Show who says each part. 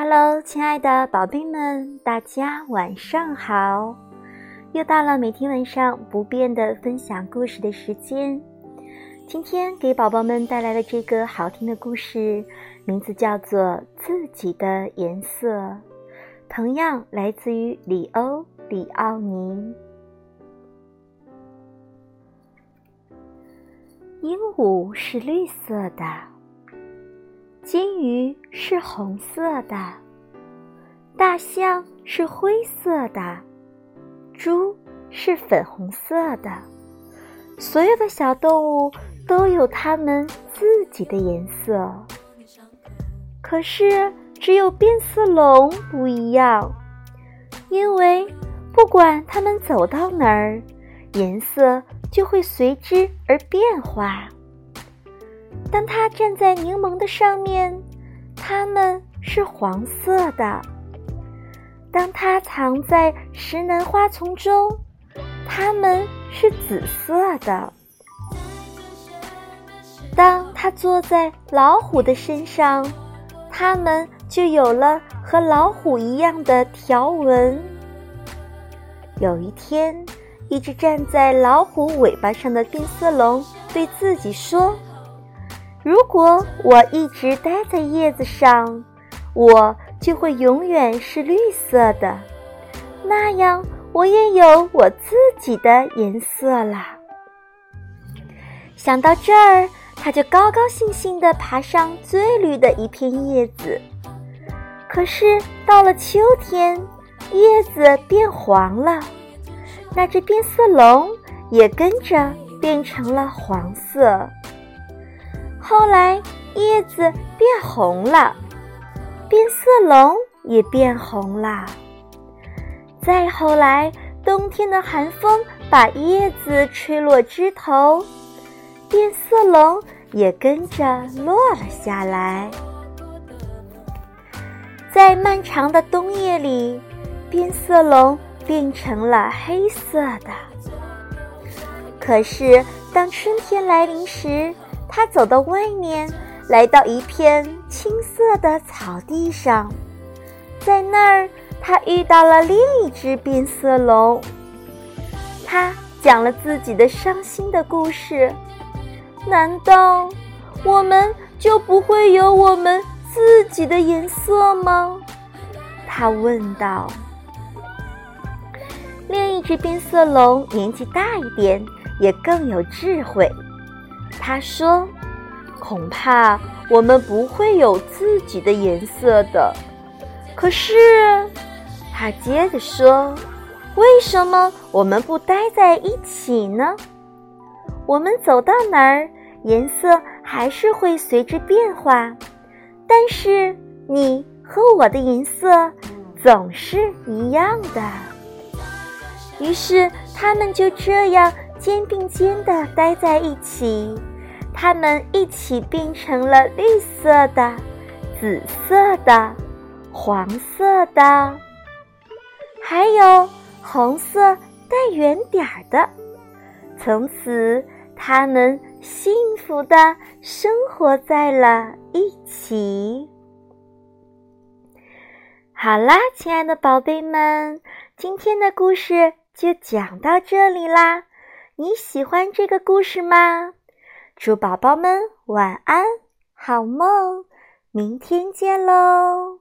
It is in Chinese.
Speaker 1: Hello，亲爱的宝贝们，大家晚上好！又到了每天晚上不变的分享故事的时间。今天给宝宝们带来的这个好听的故事，名字叫做《自己的颜色》，同样来自于里欧·里奥尼。鹦鹉是绿色的。金鱼是红色的，大象是灰色的，猪是粉红色的。所有的小动物都有它们自己的颜色，可是只有变色龙不一样，因为不管它们走到哪儿，颜色就会随之而变化。当它站在柠檬的上面，它们是黄色的；当它藏在石楠花丛中，它们是紫色的；当它坐在老虎的身上，它们就有了和老虎一样的条纹。有一天，一只站在老虎尾巴上的变色龙对自己说。如果我一直待在叶子上，我就会永远是绿色的，那样我也有我自己的颜色啦。想到这儿，他就高高兴兴地爬上最绿的一片叶子。可是到了秋天，叶子变黄了，那只变色龙也跟着变成了黄色。后来，叶子变红了，变色龙也变红了。再后来，冬天的寒风把叶子吹落枝头，变色龙也跟着落了下来。在漫长的冬夜里，变色龙变成了黑色的。可是，当春天来临时，他走到外面，来到一片青色的草地上，在那儿，他遇到了另一只变色龙。他讲了自己的伤心的故事。难道我们就不会有我们自己的颜色吗？他问道。另一只变色龙年纪大一点，也更有智慧。他说：“恐怕我们不会有自己的颜色的。”可是，他接着说：“为什么我们不待在一起呢？我们走到哪儿，颜色还是会随之变化。但是，你和我的颜色总是一样的。”于是，他们就这样。肩并肩的待在一起，它们一起变成了绿色的、紫色的、黄色的，还有红色带圆点儿的。从此，它们幸福的生活在了一起。好啦，亲爱的宝贝们，今天的故事就讲到这里啦。你喜欢这个故事吗？祝宝宝们晚安，好梦，明天见喽。